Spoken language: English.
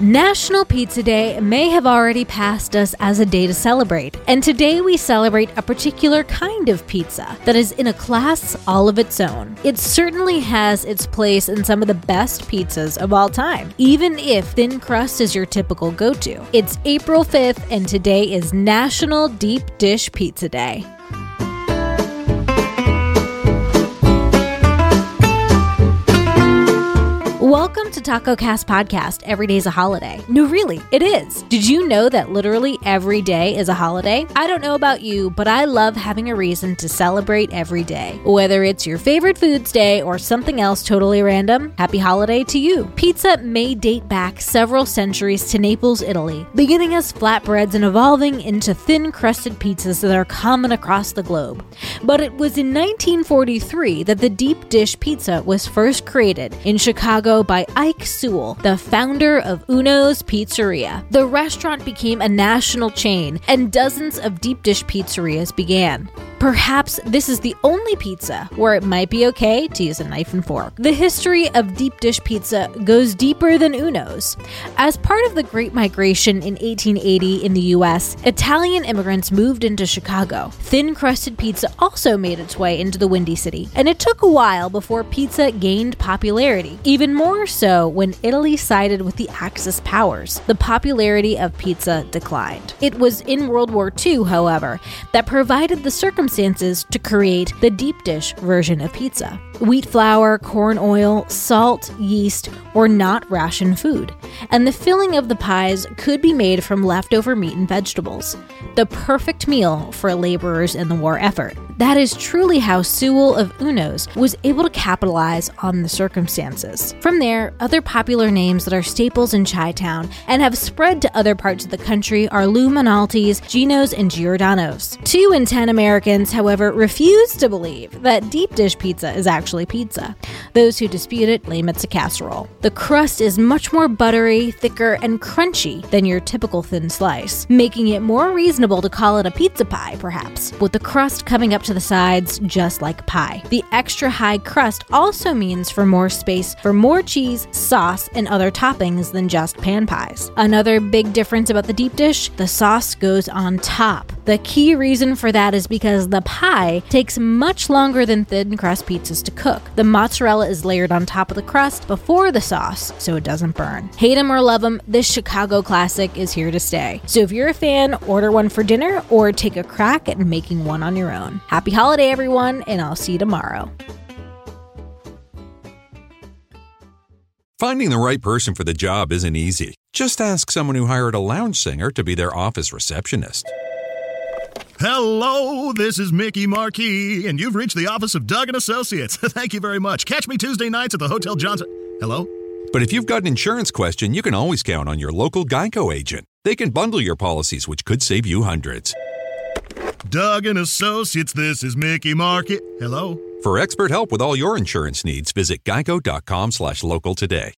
National Pizza Day may have already passed us as a day to celebrate, and today we celebrate a particular kind of pizza that is in a class all of its own. It certainly has its place in some of the best pizzas of all time, even if thin crust is your typical go to. It's April 5th, and today is National Deep Dish Pizza Day. Taco Cast Podcast. Every day is a holiday. No, really, it is. Did you know that literally every day is a holiday? I don't know about you, but I love having a reason to celebrate every day. Whether it's your favorite foods day or something else totally random, happy holiday to you. Pizza may date back several centuries to Naples, Italy, beginning as flatbreads and evolving into thin crusted pizzas that are common across the globe. But it was in 1943 that the deep dish pizza was first created in Chicago by Ike Sewell, the founder of Uno's Pizzeria. The restaurant became a national chain, and dozens of deep dish pizzerias began. Perhaps this is the only pizza where it might be okay to use a knife and fork. The history of deep dish pizza goes deeper than Uno's. As part of the Great Migration in 1880 in the US, Italian immigrants moved into Chicago. Thin crusted pizza also made its way into the Windy City, and it took a while before pizza gained popularity, even more so when Italy sided with the Axis powers. The popularity of pizza declined. It was in World War II, however, that provided the circumstances circumstances to create the deep dish version of pizza. Wheat flour, corn oil, salt, yeast were not ration food, and the filling of the pies could be made from leftover meat and vegetables. The perfect meal for laborers in the war effort. That is truly how Sewell of Uno's was able to capitalize on the circumstances. From there, other popular names that are staples in Chi Town and have spread to other parts of the country are Lou Malnati's, Gino's, and Giordano's. Two in ten Americans, however, refuse to believe that deep dish pizza is actually pizza. Those who dispute it claim it's a casserole. The crust is much more buttery, thicker, and crunchy than your typical thin slice, making it more reasonable to call it a pizza pie, perhaps, with the crust coming up to the sides just like pie. The extra high crust also means for more space for more cheese, sauce, and other toppings than just pan pies. Another big difference about the deep dish the sauce goes on top. The key reason for that is because the pie takes much longer than thin crust pizzas to cook. The mozzarella is layered on top of the crust before the sauce, so it doesn't burn. Hate 'em or love 'em, this Chicago classic is here to stay. So if you're a fan, order one for dinner or take a crack at making one on your own. Happy holiday, everyone, and I'll see you tomorrow. Finding the right person for the job isn't easy. Just ask someone who hired a lounge singer to be their office receptionist. Hello, this is Mickey Marquis, and you've reached the office of Doug and Associates. Thank you very much. Catch me Tuesday nights at the Hotel Johnson. Hello? But if you've got an insurance question, you can always count on your local Geico agent. They can bundle your policies, which could save you hundreds. Doug and Associates, this is Mickey Market. Hello? For expert help with all your insurance needs, visit geico.com slash local today.